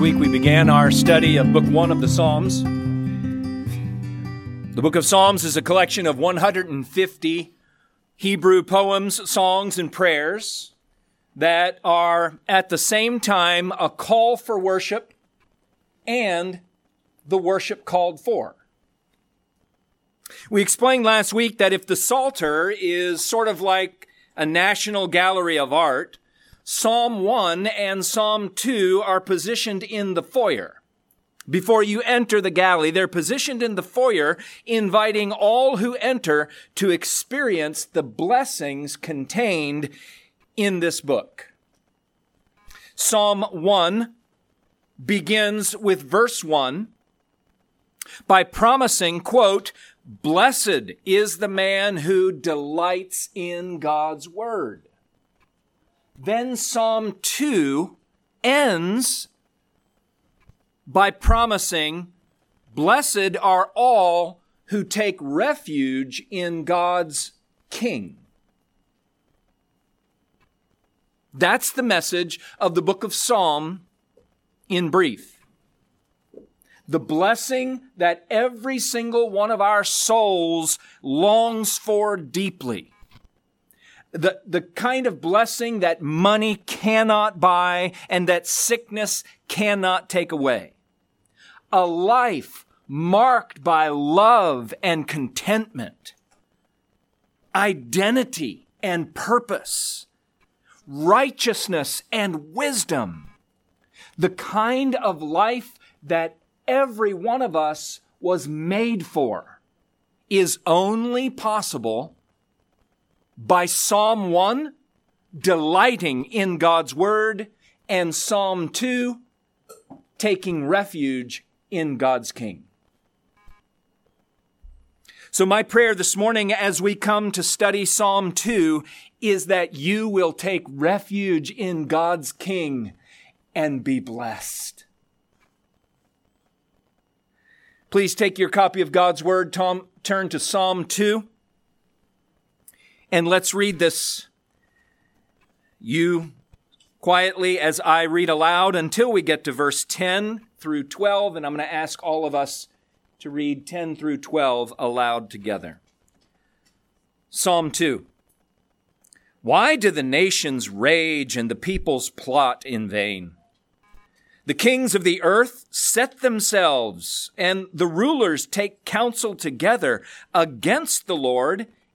Week we began our study of Book 1 of the Psalms. The Book of Psalms is a collection of 150 Hebrew poems, songs, and prayers that are at the same time a call for worship and the worship called for. We explained last week that if the Psalter is sort of like a national gallery of art, Psalm 1 and Psalm 2 are positioned in the foyer. Before you enter the galley, they're positioned in the foyer, inviting all who enter to experience the blessings contained in this book. Psalm 1 begins with verse 1 by promising, quote, Blessed is the man who delights in God's word. Then Psalm 2 ends by promising, Blessed are all who take refuge in God's King. That's the message of the book of Psalm in brief. The blessing that every single one of our souls longs for deeply the, the kind of blessing that money cannot buy and that sickness cannot take away. A life marked by love and contentment, identity and purpose, righteousness and wisdom. The kind of life that every one of us was made for is only possible by Psalm 1, delighting in God's word, and Psalm 2, taking refuge in God's King. So, my prayer this morning as we come to study Psalm 2 is that you will take refuge in God's King and be blessed. Please take your copy of God's Word, Tom, turn to Psalm 2. And let's read this. You quietly as I read aloud until we get to verse 10 through 12. And I'm going to ask all of us to read 10 through 12 aloud together. Psalm 2. Why do the nations rage and the peoples plot in vain? The kings of the earth set themselves, and the rulers take counsel together against the Lord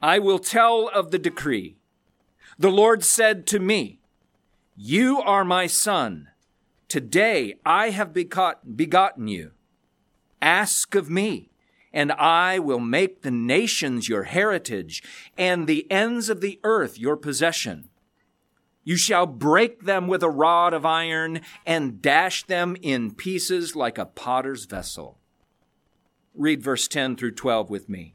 I will tell of the decree. The Lord said to me, You are my son. Today I have begotten you. Ask of me, and I will make the nations your heritage, and the ends of the earth your possession. You shall break them with a rod of iron, and dash them in pieces like a potter's vessel. Read verse 10 through 12 with me.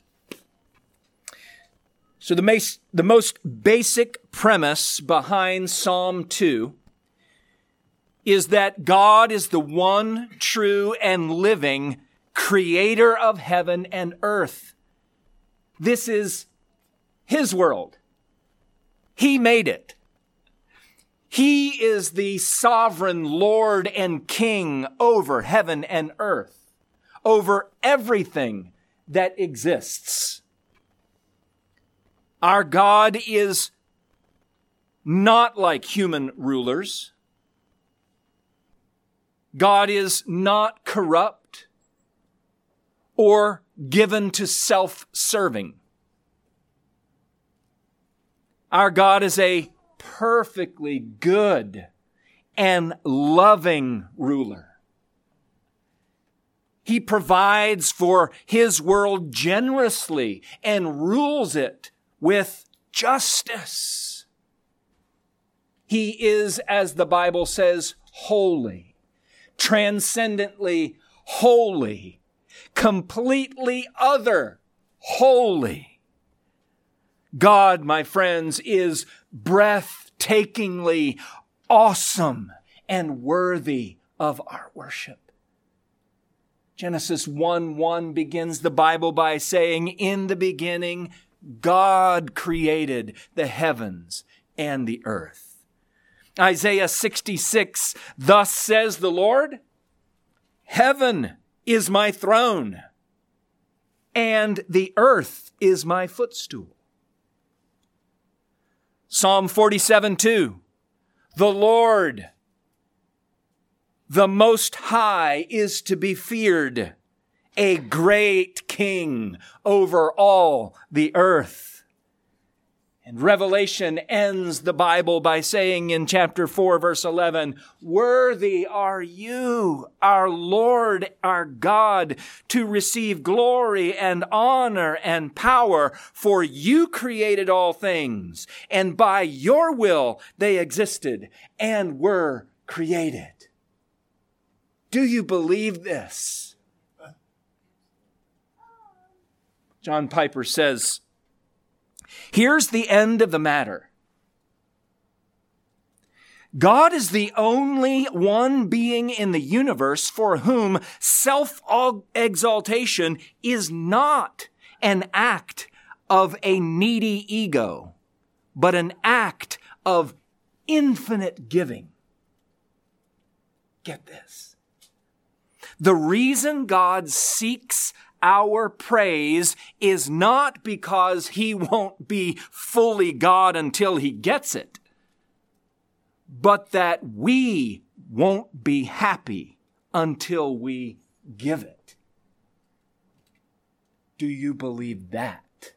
So, the, mas- the most basic premise behind Psalm 2 is that God is the one true and living creator of heaven and earth. This is His world. He made it. He is the sovereign Lord and King over heaven and earth, over everything that exists. Our God is not like human rulers. God is not corrupt or given to self-serving. Our God is a perfectly good and loving ruler. He provides for his world generously and rules it with justice. He is, as the Bible says, holy, transcendently holy, completely other, holy. God, my friends, is breathtakingly awesome and worthy of our worship. Genesis 1 1 begins the Bible by saying, In the beginning, God created the heavens and the earth. Isaiah 66, thus says the Lord, Heaven is my throne, and the earth is my footstool. Psalm 47 2, the Lord the Most High is to be feared, a great king over all the earth. And Revelation ends the Bible by saying in chapter 4, verse 11, Worthy are you, our Lord, our God, to receive glory and honor and power, for you created all things, and by your will they existed and were created. Do you believe this? John Piper says, Here's the end of the matter. God is the only one being in the universe for whom self exaltation is not an act of a needy ego, but an act of infinite giving. Get this. The reason God seeks our praise is not because he won't be fully God until he gets it, but that we won't be happy until we give it. Do you believe that?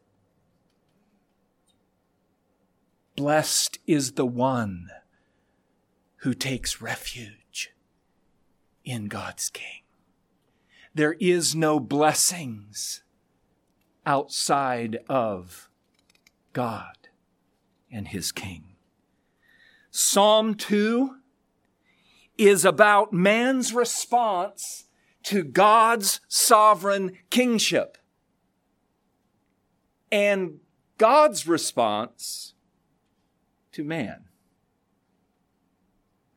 Blessed is the one who takes refuge in God's King. There is no blessings outside of God and his king. Psalm 2 is about man's response to God's sovereign kingship and God's response to man.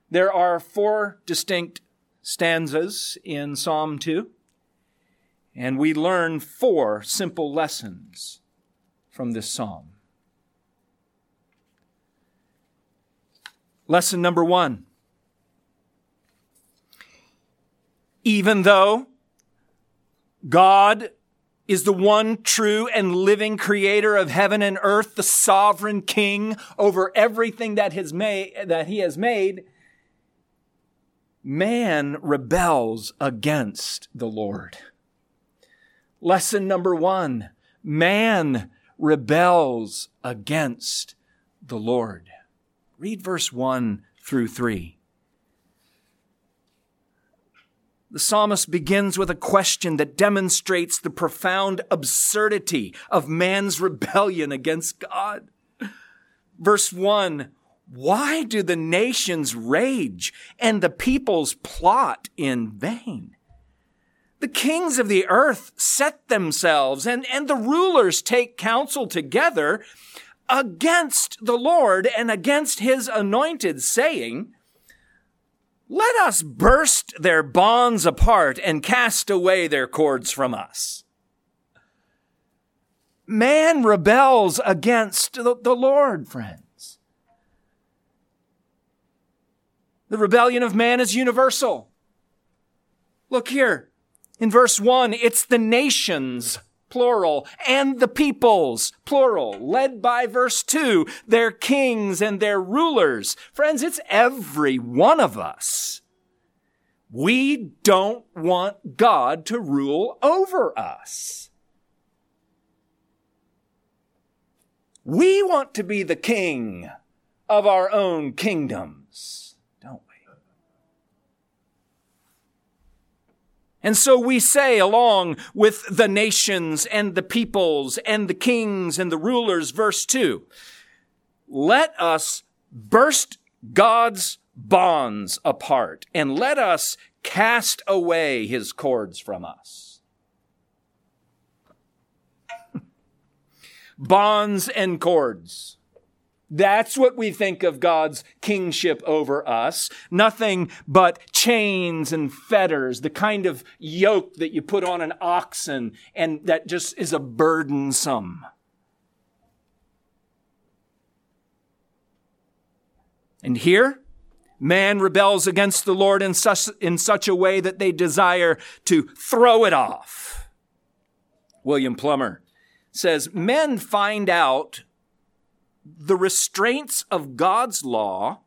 There are four distinct stanzas in Psalm 2. And we learn four simple lessons from this psalm. Lesson number one. Even though God is the one true and living creator of heaven and earth, the sovereign king over everything that, has made, that he has made, man rebels against the Lord. Lesson number one man rebels against the Lord. Read verse 1 through 3. The psalmist begins with a question that demonstrates the profound absurdity of man's rebellion against God. Verse 1 Why do the nations rage and the peoples plot in vain? The kings of the earth set themselves and, and the rulers take counsel together against the Lord and against his anointed, saying, Let us burst their bonds apart and cast away their cords from us. Man rebels against the, the Lord, friends. The rebellion of man is universal. Look here. In verse 1, it's the nations, plural, and the peoples, plural, led by verse 2, their kings and their rulers. Friends, it's every one of us. We don't want God to rule over us. We want to be the king of our own kingdoms, don't we? And so we say, along with the nations and the peoples and the kings and the rulers, verse 2, let us burst God's bonds apart and let us cast away his cords from us. bonds and cords. That's what we think of God's kingship over us. Nothing but chains and fetters, the kind of yoke that you put on an oxen and that just is a burdensome. And here, man rebels against the Lord in such, in such a way that they desire to throw it off. William Plumer says, men find out the restraints of God's law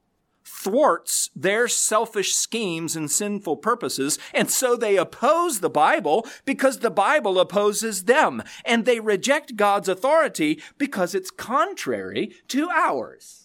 thwarts their selfish schemes and sinful purposes, and so they oppose the Bible because the Bible opposes them, and they reject God's authority because it's contrary to ours.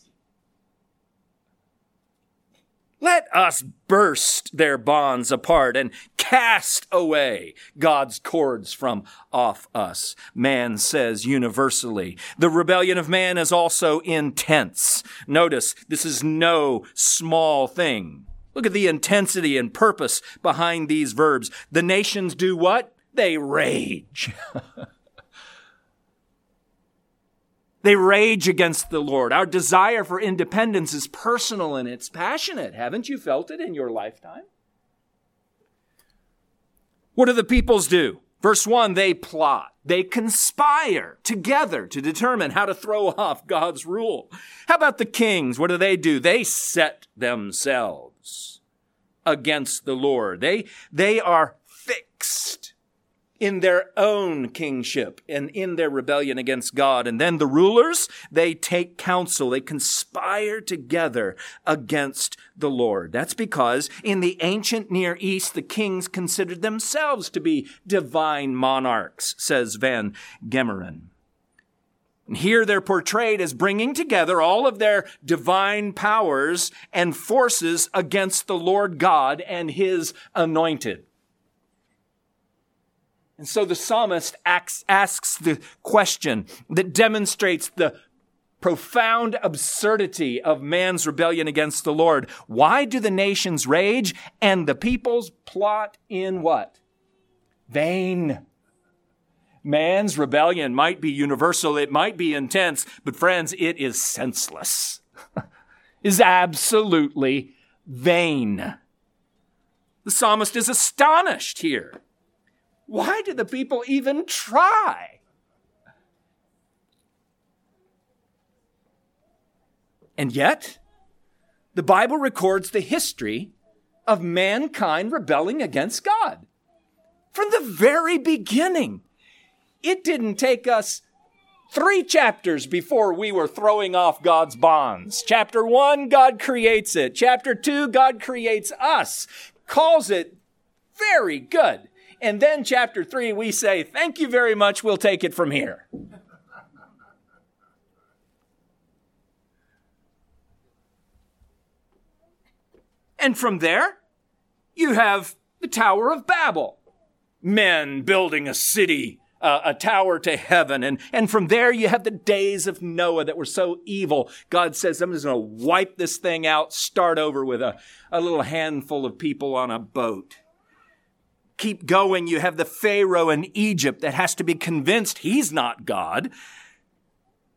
Let us burst their bonds apart and cast away God's cords from off us. Man says universally. The rebellion of man is also intense. Notice this is no small thing. Look at the intensity and purpose behind these verbs. The nations do what? They rage. They rage against the Lord. Our desire for independence is personal and it's passionate. Haven't you felt it in your lifetime? What do the peoples do? Verse 1 they plot, they conspire together to determine how to throw off God's rule. How about the kings? What do they do? They set themselves against the Lord. They, they are fixed in their own kingship and in their rebellion against God. And then the rulers, they take counsel. They conspire together against the Lord. That's because in the ancient Near East, the kings considered themselves to be divine monarchs, says Van Gemeren. And here they're portrayed as bringing together all of their divine powers and forces against the Lord God and his anointed. And so the psalmist asks, asks the question that demonstrates the profound absurdity of man's rebellion against the Lord. Why do the nations rage and the peoples plot in what? Vain. Man's rebellion might be universal, it might be intense, but friends, it is senseless. is absolutely vain. The psalmist is astonished here. Why did the people even try? And yet, the Bible records the history of mankind rebelling against God. From the very beginning, it didn't take us three chapters before we were throwing off God's bonds. Chapter one, God creates it. Chapter two, God creates us, calls it very good. And then chapter three, we say, Thank you very much, we'll take it from here. And from there, you have the Tower of Babel. Men building a city, uh, a tower to heaven. And, and from there, you have the days of Noah that were so evil. God says, I'm just going to wipe this thing out, start over with a, a little handful of people on a boat keep going, you have the Pharaoh in Egypt that has to be convinced he's not God.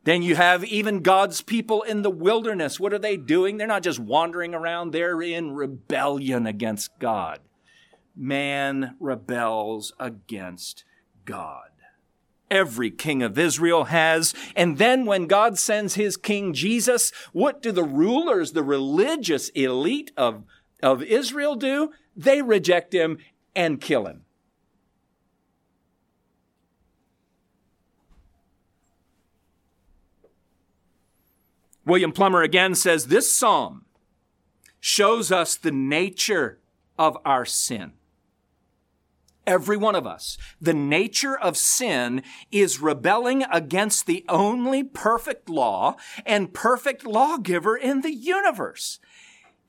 Then you have even God's people in the wilderness. What are they doing? They're not just wandering around, they're in rebellion against God. Man rebels against God. Every king of Israel has. And then when God sends his king Jesus, what do the rulers, the religious elite of, of Israel do? They reject him and kill him. William Plumer again says this psalm shows us the nature of our sin. Every one of us. The nature of sin is rebelling against the only perfect law and perfect lawgiver in the universe.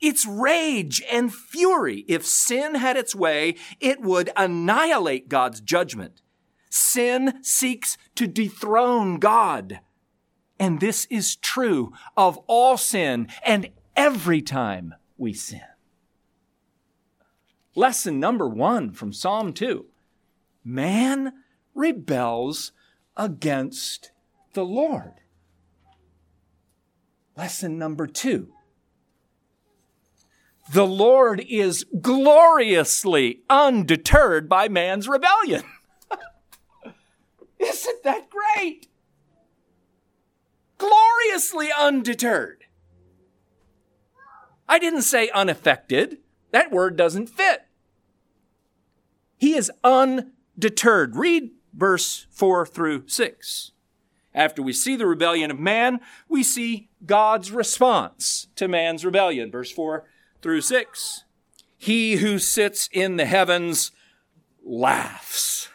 It's rage and fury. If sin had its way, it would annihilate God's judgment. Sin seeks to dethrone God. And this is true of all sin and every time we sin. Lesson number one from Psalm 2 Man rebels against the Lord. Lesson number two the Lord is gloriously undeterred by man's rebellion. Isn't that great? Gloriously undeterred. I didn't say unaffected. That word doesn't fit. He is undeterred. Read verse 4 through 6. After we see the rebellion of man, we see God's response to man's rebellion. Verse 4 through 6. He who sits in the heavens laughs.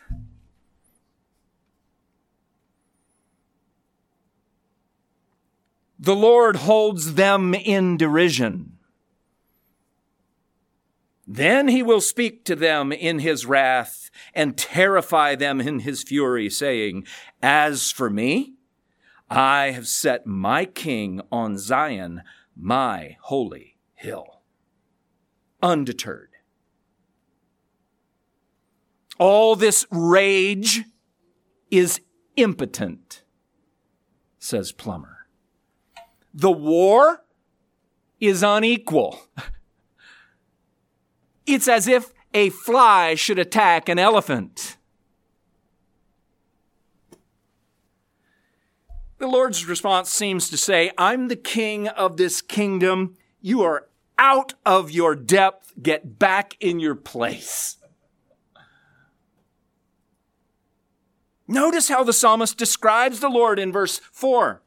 The Lord holds them in derision. Then he will speak to them in his wrath and terrify them in his fury, saying, As for me, I have set my king on Zion, my holy hill undeterred. All this rage is impotent, says Plumer. The war is unequal. It's as if a fly should attack an elephant. The Lord's response seems to say, I'm the king of this kingdom. You are out of your depth, get back in your place. Notice how the psalmist describes the Lord in verse 4.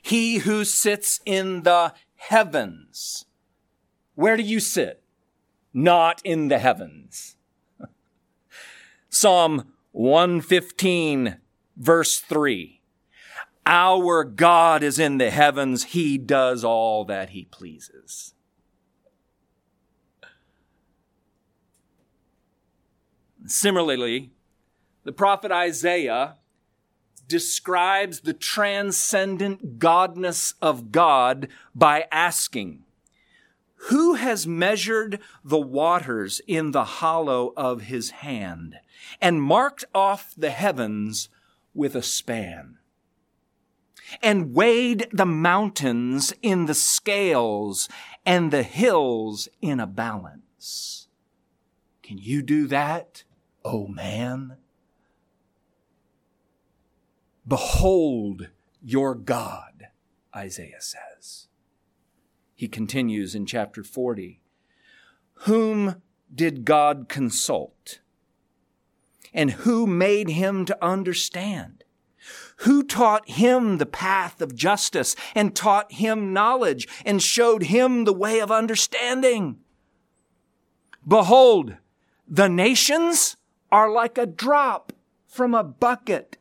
He who sits in the heavens. Where do you sit? Not in the heavens. Psalm 115, verse 3. Our God is in the heavens. He does all that he pleases. Similarly, the prophet Isaiah describes the transcendent godness of God by asking, Who has measured the waters in the hollow of his hand and marked off the heavens with a span? And weighed the mountains in the scales and the hills in a balance. Can you do that, oh man? Behold your God, Isaiah says. He continues in chapter 40. Whom did God consult? And who made him to understand? Who taught him the path of justice and taught him knowledge and showed him the way of understanding? Behold, the nations are like a drop from a bucket.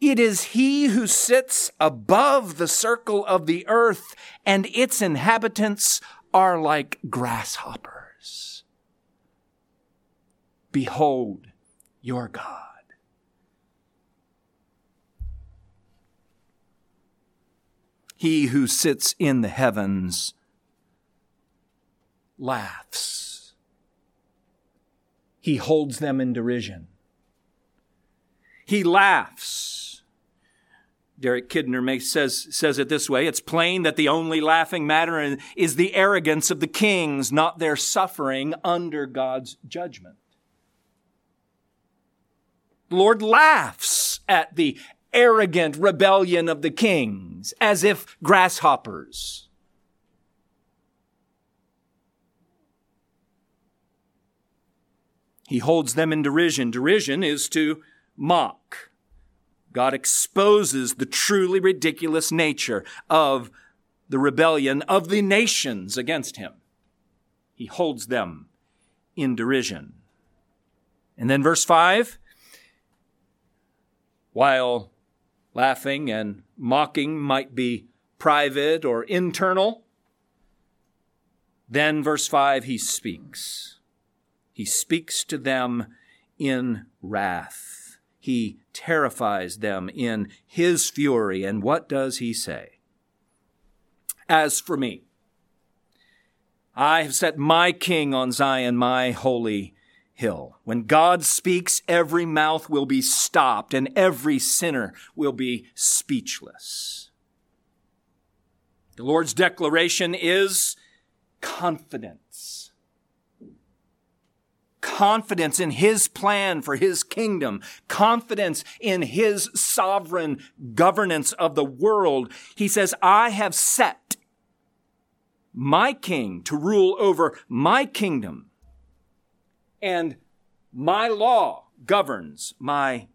It is he who sits above the circle of the earth, and its inhabitants are like grasshoppers. Behold your God. He who sits in the heavens laughs. He holds them in derision. He laughs. Derek Kidner says, says it this way It's plain that the only laughing matter is the arrogance of the kings, not their suffering under God's judgment. The Lord laughs at the arrogant rebellion of the as if grasshoppers. He holds them in derision. Derision is to mock. God exposes the truly ridiculous nature of the rebellion of the nations against him. He holds them in derision. And then verse 5 while laughing and mocking might be private or internal, then verse 5 he speaks. He speaks to them in wrath. He terrifies them in his fury. And what does he say? As for me, I have set my king on Zion, my holy hill. When God speaks, every mouth will be stopped and every sinner will be speechless. The Lord's declaration is confidence. Confidence in His plan for His kingdom. Confidence in His sovereign governance of the world. He says, I have set my king to rule over my kingdom and my law governs my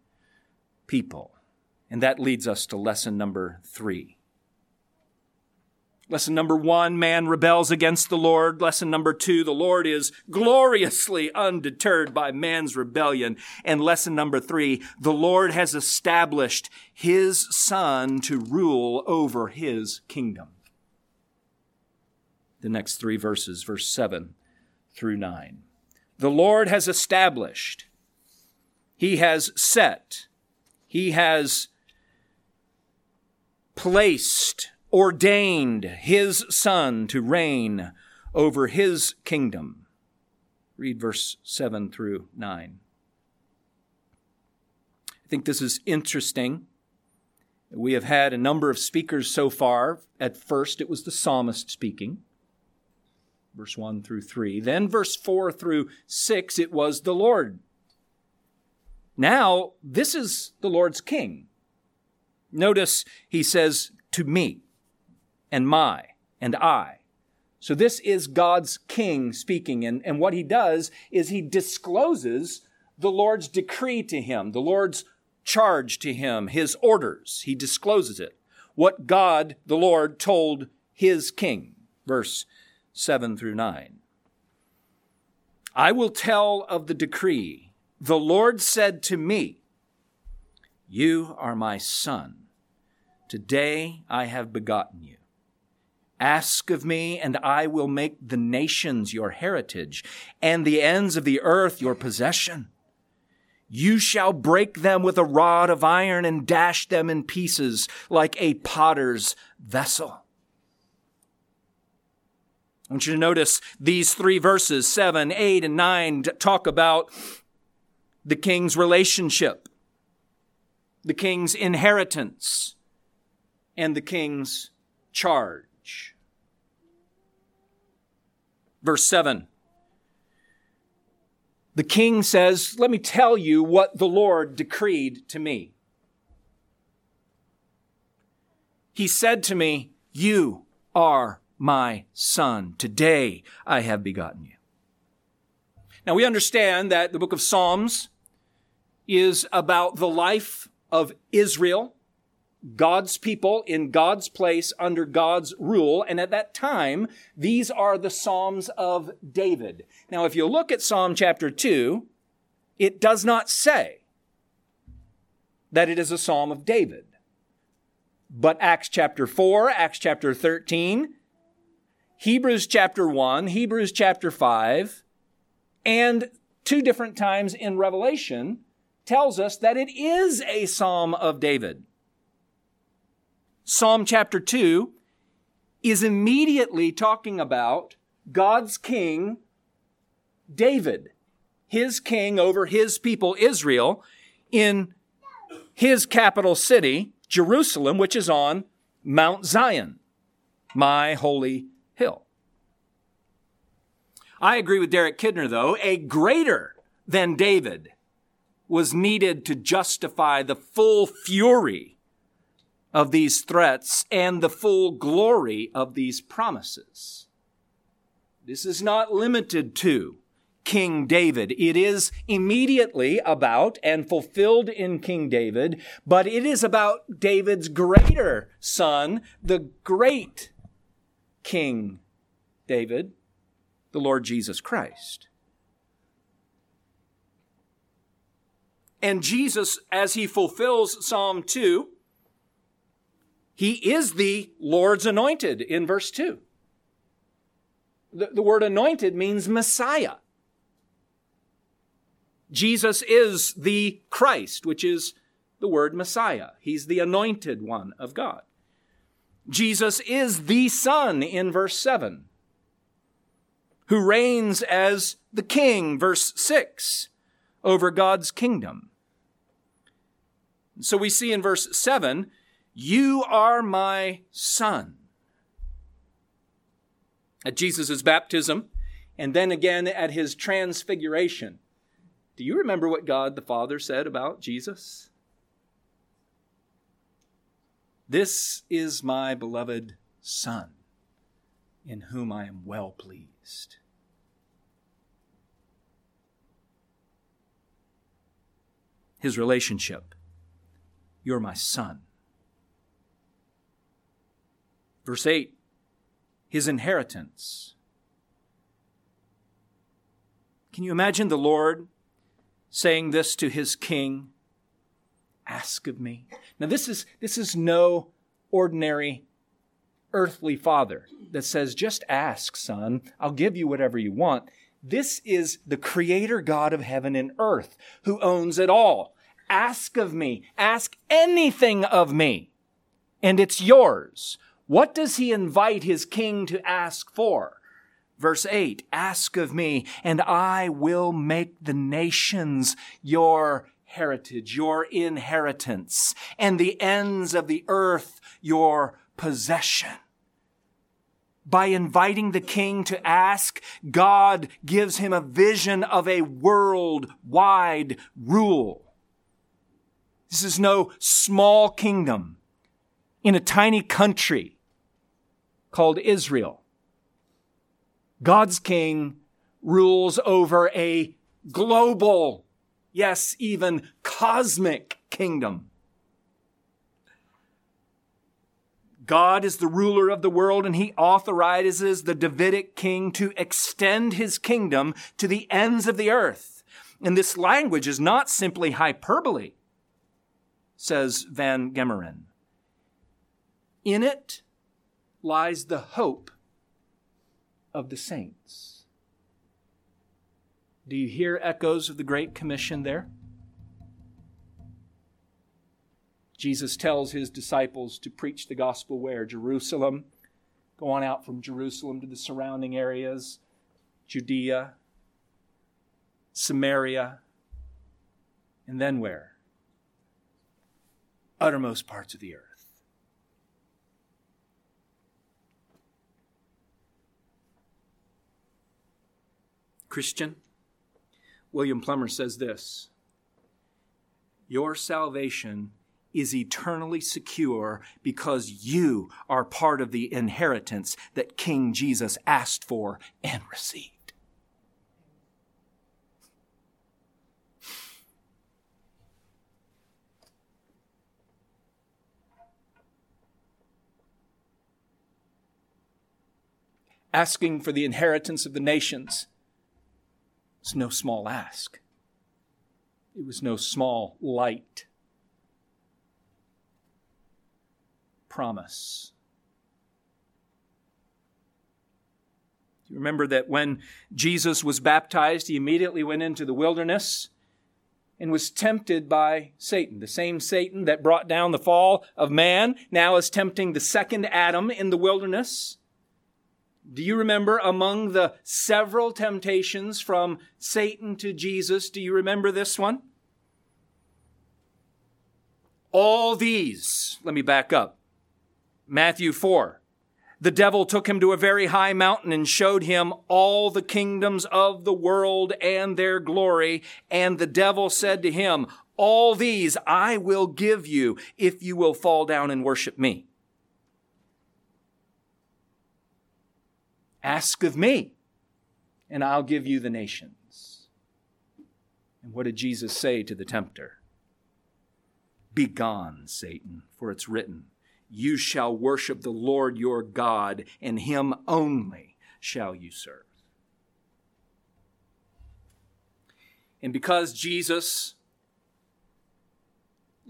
people. And that leads us to lesson number three. Lesson number one, man rebels against the Lord. Lesson number two, the Lord is gloriously undeterred by man's rebellion. And lesson number three, the Lord has established his son to rule over his kingdom. The next three verses, verse seven through nine the Lord has established, He has set, He has placed, ordained His Son to reign over His kingdom. Read verse 7 through 9. I think this is interesting. We have had a number of speakers so far. At first, it was the psalmist speaking verse 1 through 3. Then, verse 4 through 6, it was the Lord. Now, this is the Lord's king. Notice he says, to me, and my, and I. So this is God's king speaking. And, and what he does is he discloses the Lord's decree to him, the Lord's charge to him, his orders. He discloses it. What God, the Lord, told his king. Verse 7 through 9. I will tell of the decree. The Lord said to me, You are my son. Today I have begotten you. Ask of me, and I will make the nations your heritage, and the ends of the earth your possession. You shall break them with a rod of iron and dash them in pieces like a potter's vessel. I want you to notice these three verses, 7, 8, and 9, talk about the king's relationship, the king's inheritance, and the king's charge. Verse 7. The king says, Let me tell you what the Lord decreed to me. He said to me, You are my son. Today I have begotten you. Now we understand that the book of Psalms is about the life of Israel, God's people in God's place under God's rule. And at that time, these are the Psalms of David. Now, if you look at Psalm chapter 2, it does not say that it is a Psalm of David. But Acts chapter 4, Acts chapter 13, Hebrews chapter 1, Hebrews chapter 5, and two different times in Revelation tells us that it is a psalm of David. Psalm chapter 2 is immediately talking about God's king, David, his king over his people, Israel, in his capital city, Jerusalem, which is on Mount Zion, my holy hill. I agree with Derek Kidner, though. A greater than David was needed to justify the full fury of these threats and the full glory of these promises. This is not limited to King David. It is immediately about and fulfilled in King David, but it is about David's greater son, the great King David, the Lord Jesus Christ. And Jesus, as he fulfills Psalm 2, he is the Lord's anointed in verse 2. The, the word anointed means Messiah. Jesus is the Christ, which is the word Messiah. He's the anointed one of God. Jesus is the Son in verse 7, who reigns as the King, verse 6, over God's kingdom. So we see in verse 7, You are my Son. At Jesus' baptism, and then again at his transfiguration. Do you remember what God the Father said about Jesus? This is my beloved Son, in whom I am well pleased. His relationship. You're my son. Verse 8, his inheritance. Can you imagine the Lord saying this to his king? Ask of me. Now, this is, this is no ordinary earthly father that says, just ask, son, I'll give you whatever you want. This is the creator God of heaven and earth who owns it all. Ask of me. Ask anything of me, and it's yours. What does he invite his king to ask for? Verse 8, ask of me, and I will make the nations your heritage, your inheritance, and the ends of the earth your possession. By inviting the king to ask, God gives him a vision of a worldwide rule. This is no small kingdom in a tiny country called Israel. God's king rules over a global yes, even cosmic kingdom. God is the ruler of the world and he authorizes the Davidic king to extend his kingdom to the ends of the earth. And this language is not simply hyperbole, says Van Gemeren. In it lies the hope of the saints. Do you hear echoes of the Great Commission there? Jesus tells his disciples to preach the gospel where? Jerusalem. Go on out from Jerusalem to the surrounding areas Judea, Samaria, and then where? Uttermost parts of the earth. Christian, William Plumer says this Your salvation is eternally secure because you are part of the inheritance that King Jesus asked for and received. Asking for the inheritance of the nations was no small ask. It was no small, light promise. You remember that when Jesus was baptized, he immediately went into the wilderness and was tempted by Satan. The same Satan that brought down the fall of man now is tempting the second Adam in the wilderness. Do you remember among the several temptations from Satan to Jesus? Do you remember this one? All these, let me back up. Matthew 4. The devil took him to a very high mountain and showed him all the kingdoms of the world and their glory. And the devil said to him, All these I will give you if you will fall down and worship me. Ask of me, and I'll give you the nations. And what did Jesus say to the tempter? Begone, Satan, for it's written, You shall worship the Lord your God, and him only shall you serve. And because Jesus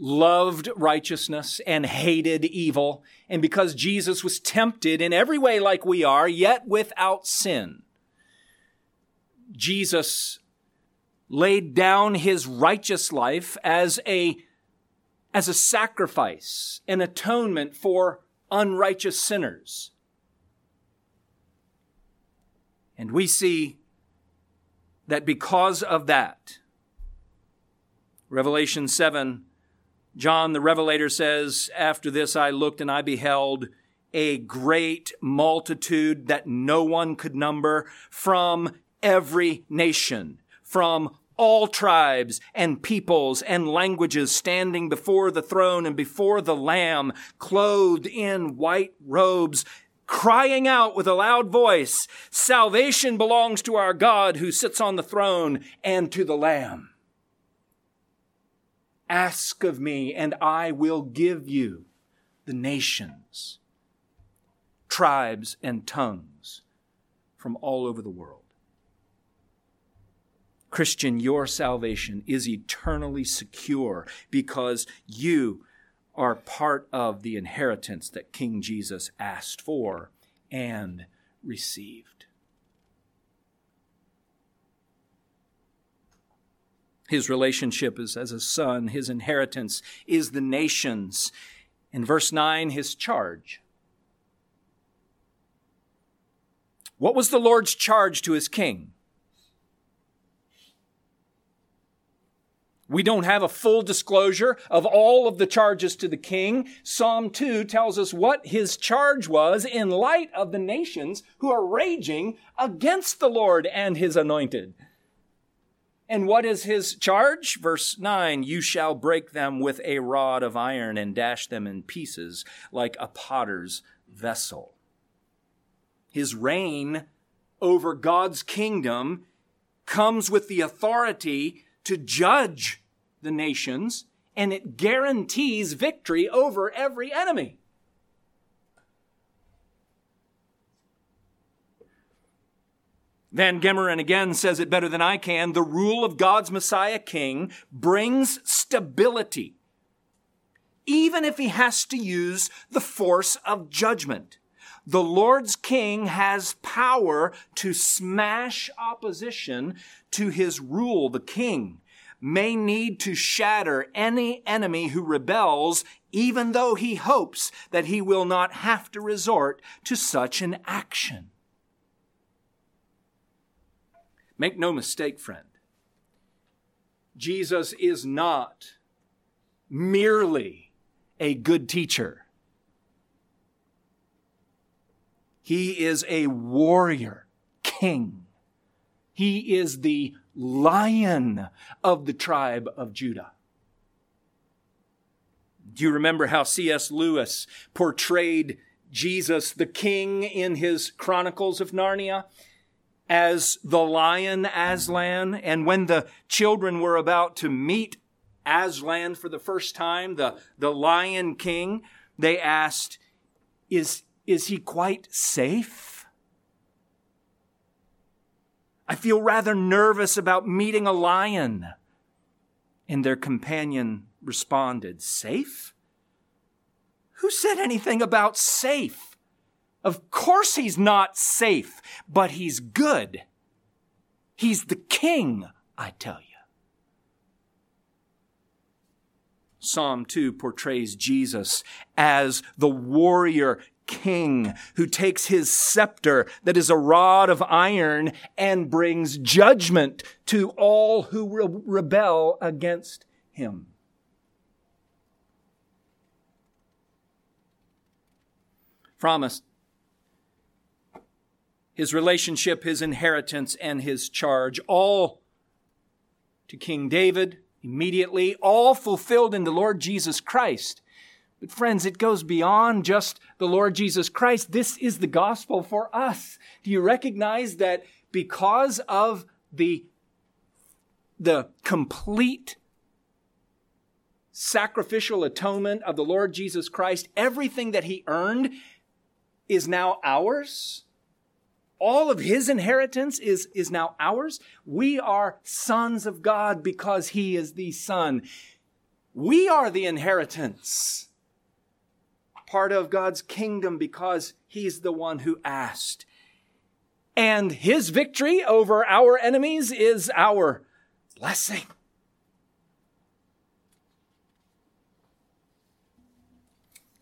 loved righteousness and hated evil, and because Jesus was tempted in every way like we are, yet without sin, Jesus laid down his righteous life as a, as a sacrifice, an atonement for unrighteous sinners. And we see that because of that, Revelation 7, John the Revelator says, After this I looked and I beheld a great multitude that no one could number from every nation, from all tribes and peoples and languages standing before the throne and before the Lamb, clothed in white robes, crying out with a loud voice, Salvation belongs to our God who sits on the throne and to the Lamb. Ask of me, and I will give you the nations, tribes, and tongues from all over the world. Christian, your salvation is eternally secure because you are part of the inheritance that King Jesus asked for and received. His relationship is as a son, his inheritance is the nations. In verse 9, his charge. What was the Lord's charge to his king? We don't have a full disclosure of all of the charges to the king. Psalm 2 tells us what his charge was in light of the nations who are raging against the Lord and his anointed. And what is his charge? Verse 9, you shall break them with a rod of iron and dash them in pieces like a potter's vessel. His reign over God's kingdom comes with the authority to judge the nations, and it guarantees victory over every enemy. Van Gemeren again says it better than I can. The rule of God's Messiah King brings stability, even if he has to use the force of judgment. The Lord's King has power to smash opposition to his rule. The King may need to shatter any enemy who rebels, even though he hopes that he will not have to resort to such an action. Make no mistake, friend. Jesus is not merely a good teacher. He is a warrior king. He is the lion of the tribe of Judah. Do you remember how C.S. Lewis portrayed Jesus, the king, in his Chronicles of Narnia? As the lion Aslan. And when the children were about to meet Aslan for the first time, the, the lion king, they asked, is, is he quite safe? I feel rather nervous about meeting a lion. And their companion responded, Safe? Who said anything about safe? Of course he's not safe, but he's good. He's the king, I tell you. Psalm 2 portrays Jesus as the warrior king who takes his scepter that is a rod of iron and brings judgment to all who re- rebel against him. Promised his relationship, his inheritance, and his charge, all to King David immediately, all fulfilled in the Lord Jesus Christ. But friends, it goes beyond just the Lord Jesus Christ. This is the gospel for us. Do you recognize that because of the, the complete sacrificial atonement of the Lord Jesus Christ, everything that he earned is now ours? All of his inheritance is, is now ours. We are sons of God because he is the son. We are the inheritance, part of God's kingdom because he's the one who asked. And his victory over our enemies is our blessing.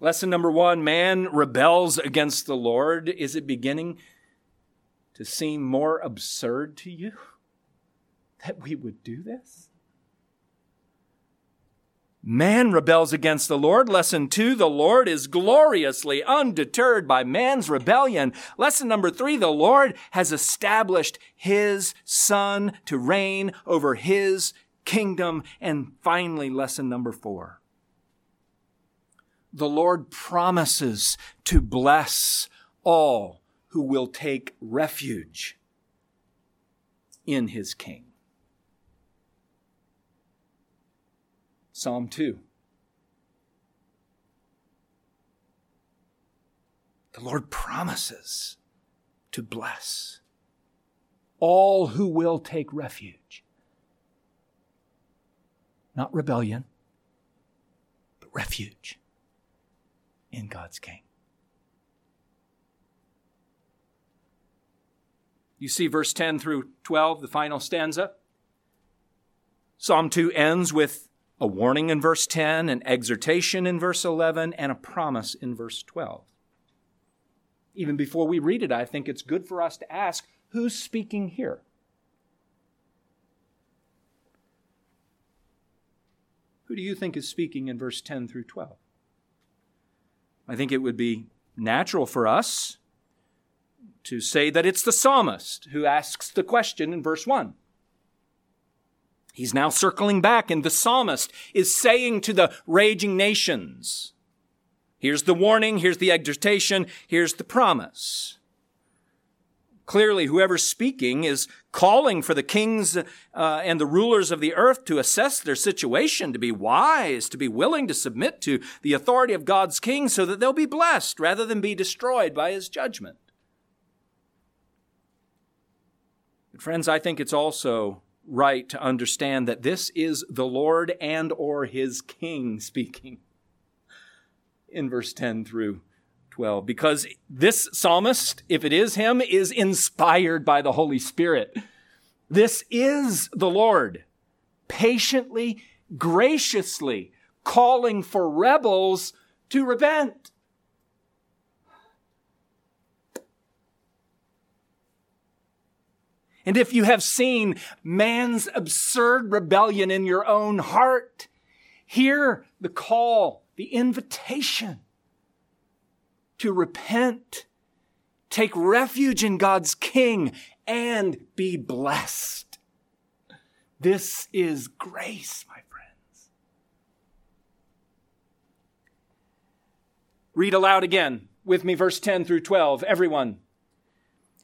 Lesson number one man rebels against the Lord. Is it beginning to seem more absurd to you that we would do this? Man rebels against the Lord. Lesson two, the Lord is gloriously undeterred by man's rebellion. Lesson number three, the Lord has established his son to reign over his kingdom. And finally, lesson number four, the Lord promises to bless all who will take refuge in his king. Psalm 2. The Lord promises to bless all who will take refuge. Not rebellion, but refuge in God's King. You see verse 10 through 12, the final stanza. Psalm 2 ends with a warning in verse 10, an exhortation in verse 11, and a promise in verse 12. Even before we read it, I think it's good for us to ask who's speaking here? Who do you think is speaking in verse 10 through 12? I think it would be natural for us to say that it's the psalmist who asks the question in verse 1. He's now circling back, and the psalmist is saying to the raging nations, Here's the warning, here's the exhortation, here's the promise. Clearly, whoever's speaking is calling for the kings uh, and the rulers of the earth to assess their situation, to be wise, to be willing to submit to the authority of God's king so that they'll be blessed rather than be destroyed by his judgment. Friends, I think it's also right to understand that this is the Lord and or his king speaking in verse 10 through 12 because this psalmist, if it is him, is inspired by the Holy Spirit. This is the Lord patiently, graciously calling for rebels to repent. And if you have seen man's absurd rebellion in your own heart, hear the call, the invitation to repent, take refuge in God's King, and be blessed. This is grace, my friends. Read aloud again with me, verse 10 through 12. Everyone.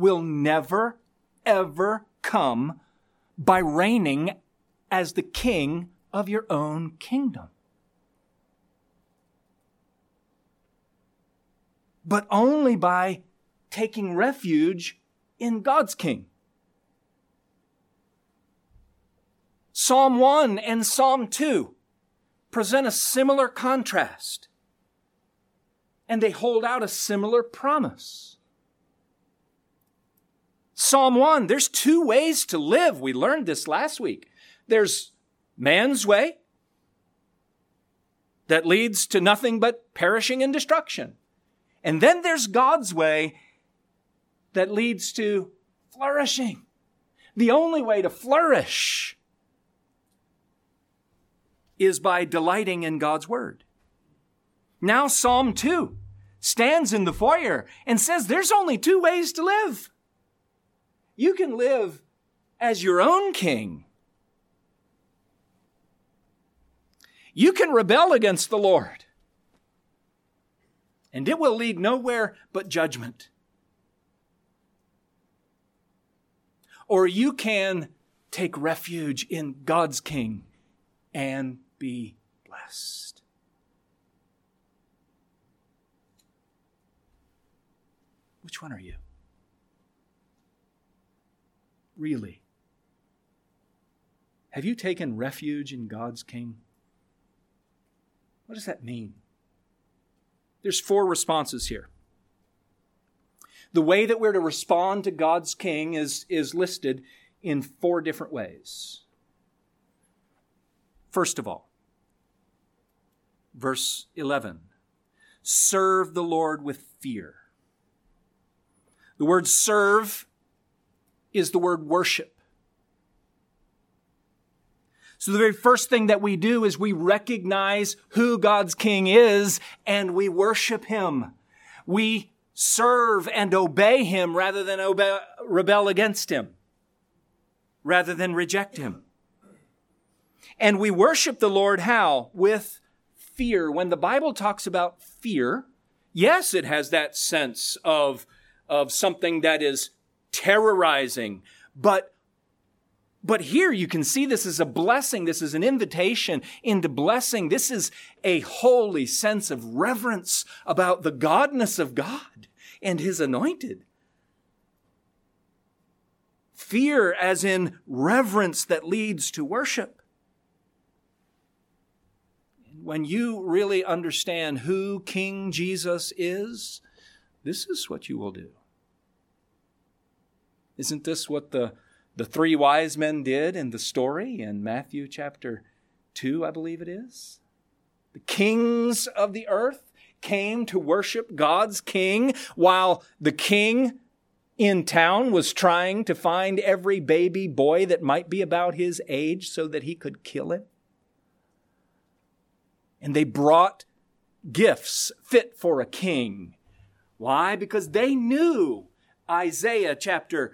will never, ever come by reigning as the king of your own kingdom. but only by taking refuge in God's King. Psalm 1 and Psalm 2 present a similar contrast, and they hold out a similar promise. Psalm 1, there's two ways to live. We learned this last week. There's man's way that leads to nothing but perishing and destruction. And then there's God's way that leads to flourishing. The only way to flourish is by delighting in God's word. Now, Psalm 2 stands in the foyer and says there's only two ways to live. You can live as your own king. You can rebel against the Lord, and it will lead nowhere but judgment. Or you can take refuge in God's King and be blessed. Which one are you? Really? Have you taken refuge in God's King? What does that mean? There's four responses here. The way that we're to respond to God's King is, is listed in four different ways. First of all, verse 11 serve the Lord with fear. The word serve is the word worship. So the very first thing that we do is we recognize who God's king is and we worship him. We serve and obey him rather than obey, rebel against him, rather than reject him. And we worship the Lord how? With fear. When the Bible talks about fear, yes, it has that sense of, of something that is terrorizing, but but here you can see this is a blessing. This is an invitation into blessing. This is a holy sense of reverence about the godness of God and his anointed. Fear as in reverence that leads to worship. When you really understand who King Jesus is, this is what you will do. Isn't this what the, the three wise men did in the story in Matthew chapter 2, I believe it is? The kings of the earth came to worship God's king while the king in town was trying to find every baby boy that might be about his age so that he could kill him. And they brought gifts fit for a king. Why? Because they knew Isaiah chapter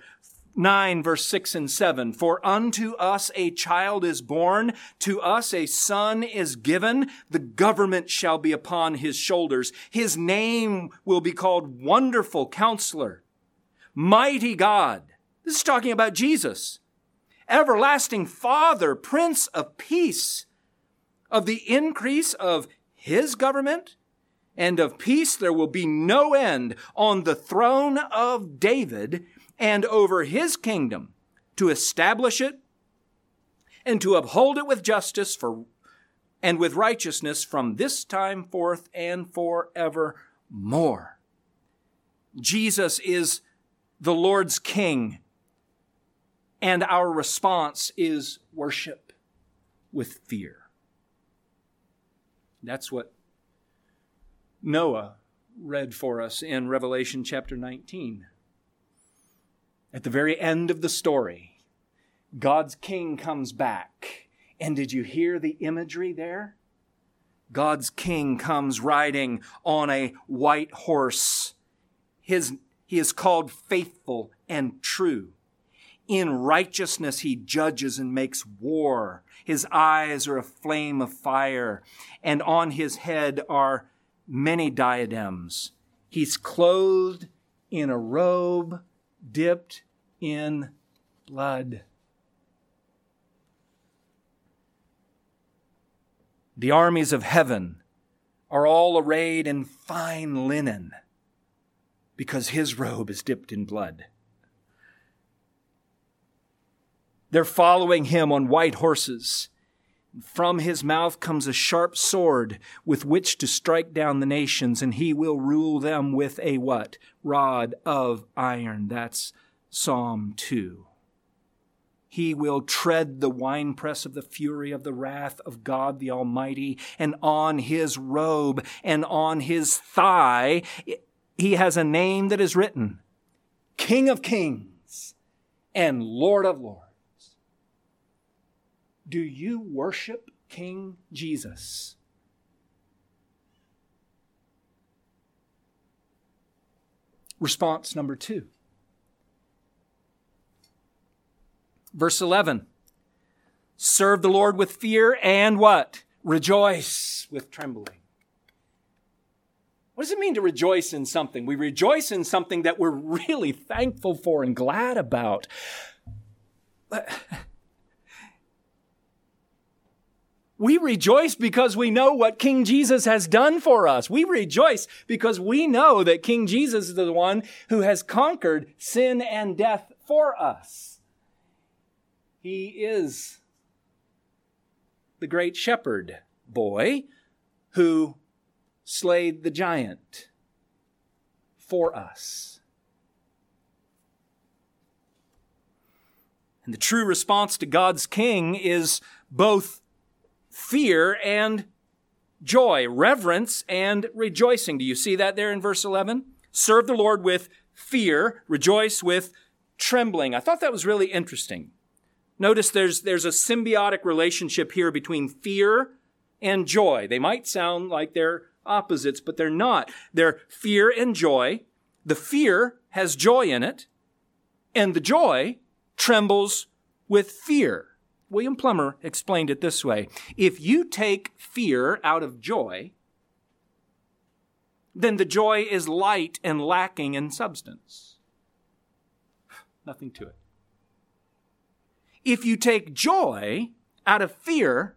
9 verse 6 and 7 for unto us a child is born to us a son is given. The government shall be upon his shoulders. His name will be called wonderful counselor mighty god. This is talking about Jesus everlasting father prince of peace. Of the increase of his government and of peace there will be no end on the throne of David and over his kingdom to establish it and to uphold it with justice for and with righteousness from this time forth and forevermore. Jesus is the Lord's king, and our response is worship with fear. That's what Noah read for us in Revelation chapter 19. At the very end of the story, God's king comes back. And did you hear the imagery there? God's king comes riding on a white horse. His, he is called faithful and true. In righteousness, he judges and makes war. His eyes are a flame of fire, and on his head are many diadems. He's clothed in a robe dipped in blood. The armies of heaven are all arrayed in fine linen because his robe is dipped in blood. They're following him on white horses. From his mouth comes a sharp sword with which to strike down the nations, and he will rule them with a what? Rod of iron. That's Psalm 2. He will tread the winepress of the fury of the wrath of God the Almighty, and on his robe and on his thigh, he has a name that is written King of Kings and Lord of Lords. Do you worship King Jesus? Response number two. Verse 11 Serve the Lord with fear and what? Rejoice with trembling. What does it mean to rejoice in something? We rejoice in something that we're really thankful for and glad about. We rejoice because we know what King Jesus has done for us. We rejoice because we know that King Jesus is the one who has conquered sin and death for us. He is the great shepherd boy who slayed the giant for us. And the true response to God's king is both fear and joy, reverence and rejoicing. Do you see that there in verse 11? Serve the Lord with fear, rejoice with trembling. I thought that was really interesting. Notice there's, there's a symbiotic relationship here between fear and joy. They might sound like they're opposites, but they're not. They're fear and joy. The fear has joy in it, and the joy trembles with fear. William Plumer explained it this way If you take fear out of joy, then the joy is light and lacking in substance. Nothing to it. If you take joy out of fear,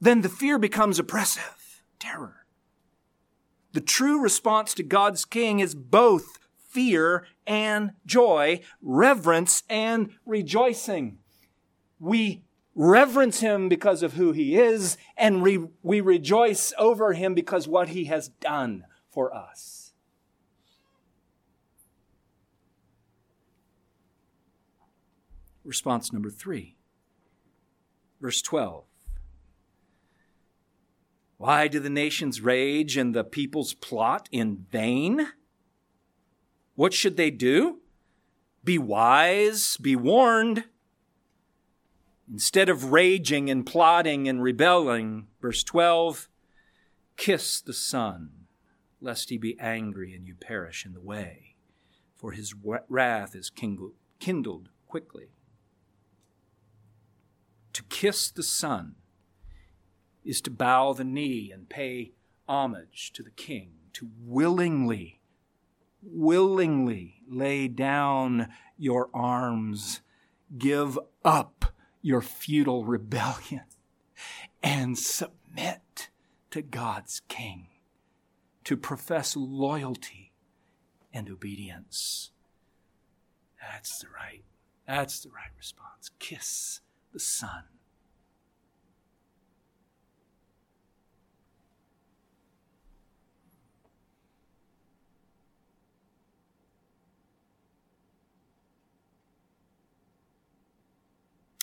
then the fear becomes oppressive, terror. The true response to God's King is both fear and joy, reverence and rejoicing. We reverence him because of who he is, and we, we rejoice over him because what he has done for us. Response number three, verse 12. Why do the nations rage and the peoples plot in vain? What should they do? Be wise, be warned. Instead of raging and plotting and rebelling, verse 12, kiss the Son, lest he be angry and you perish in the way, for his wrath is kindled quickly. To kiss the Son is to bow the knee and pay homage to the King, to willingly, willingly lay down your arms, give up your futile rebellion and submit to God's King, to profess loyalty and obedience. That's the right, that's the right response. Kiss the Son.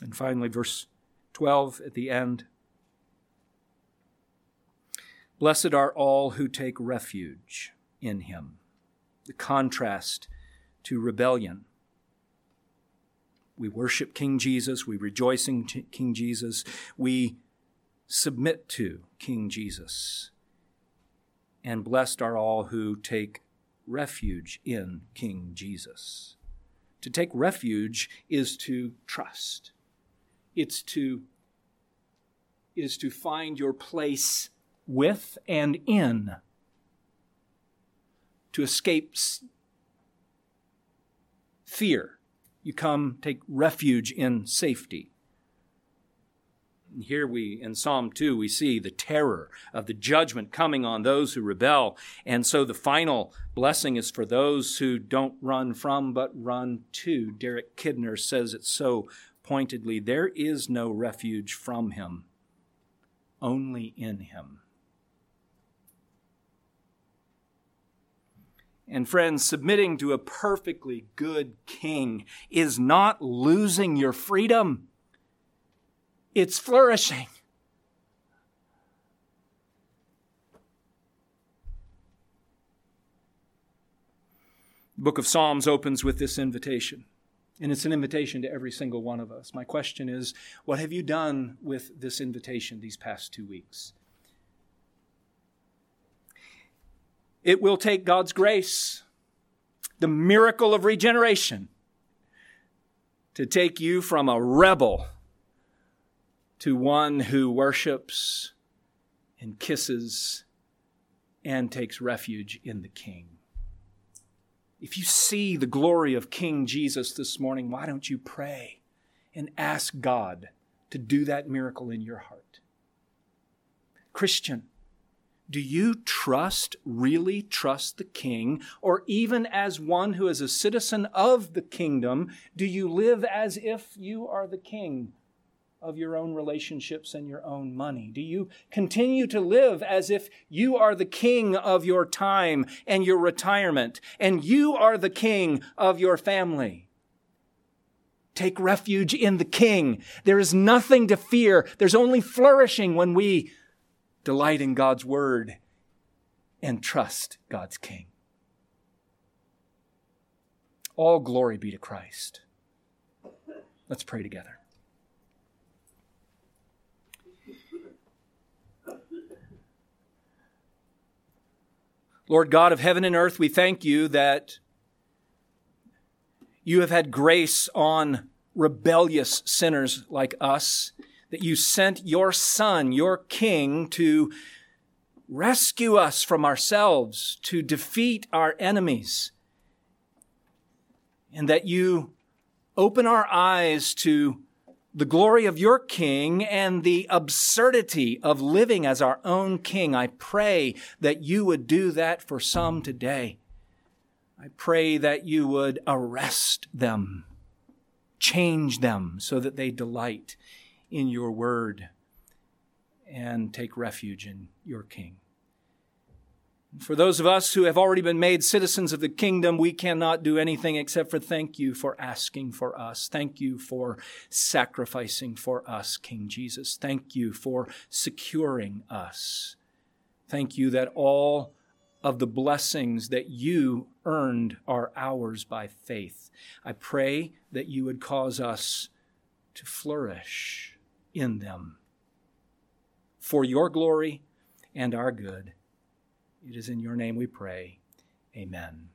And finally, verse 12 at the end. Blessed are all who take refuge in him. The contrast to rebellion. We worship King Jesus, we rejoice in King Jesus, we submit to King Jesus. And blessed are all who take refuge in King Jesus. To take refuge is to trust. It's to is to find your place with and in. To escape fear you come take refuge in safety. Here we in psalm 2 we see the terror of the judgment coming on those who rebel. And so the final blessing is for those who don't run from but run to. Derek Kidner says it so pointedly, there is no refuge from him, only in him. And friends, submitting to a perfectly good king is not losing your freedom, it's flourishing. The book of Psalms opens with this invitation. And it's an invitation to every single one of us. My question is what have you done with this invitation these past two weeks? It will take God's grace the miracle of regeneration to take you from a rebel to one who worships and kisses and takes refuge in the King. If you see the glory of King Jesus this morning, why don't you pray and ask God to do that miracle in your heart? Christian, do you trust, really trust the king? Or even as one who is a citizen of the kingdom, do you live as if you are the king of your own relationships and your own money? Do you continue to live as if you are the king of your time and your retirement and you are the king of your family? Take refuge in the king. There is nothing to fear. There's only flourishing when we delight in God's word, and trust God's King. All glory be to Christ. Let's pray together. Lord God of heaven and earth, we thank you that you have had grace on rebellious sinners like us that you sent your Son, your King, to rescue us from ourselves, to defeat our enemies, and that you open our eyes to the glory of your King and the absurdity of living as our own King. I pray that you would do that for some today. I pray that you would arrest them, change them so that they delight in your word and take refuge in your King. For those of us who have already been made citizens of the kingdom, we cannot do anything except for thank you for asking for us. Thank you for sacrificing for us, King Jesus. Thank you for securing us. Thank you that all of the blessings that you earned are ours by faith. I pray that you would cause us to flourish in them for your glory and our good. It is in your name we pray. Amen.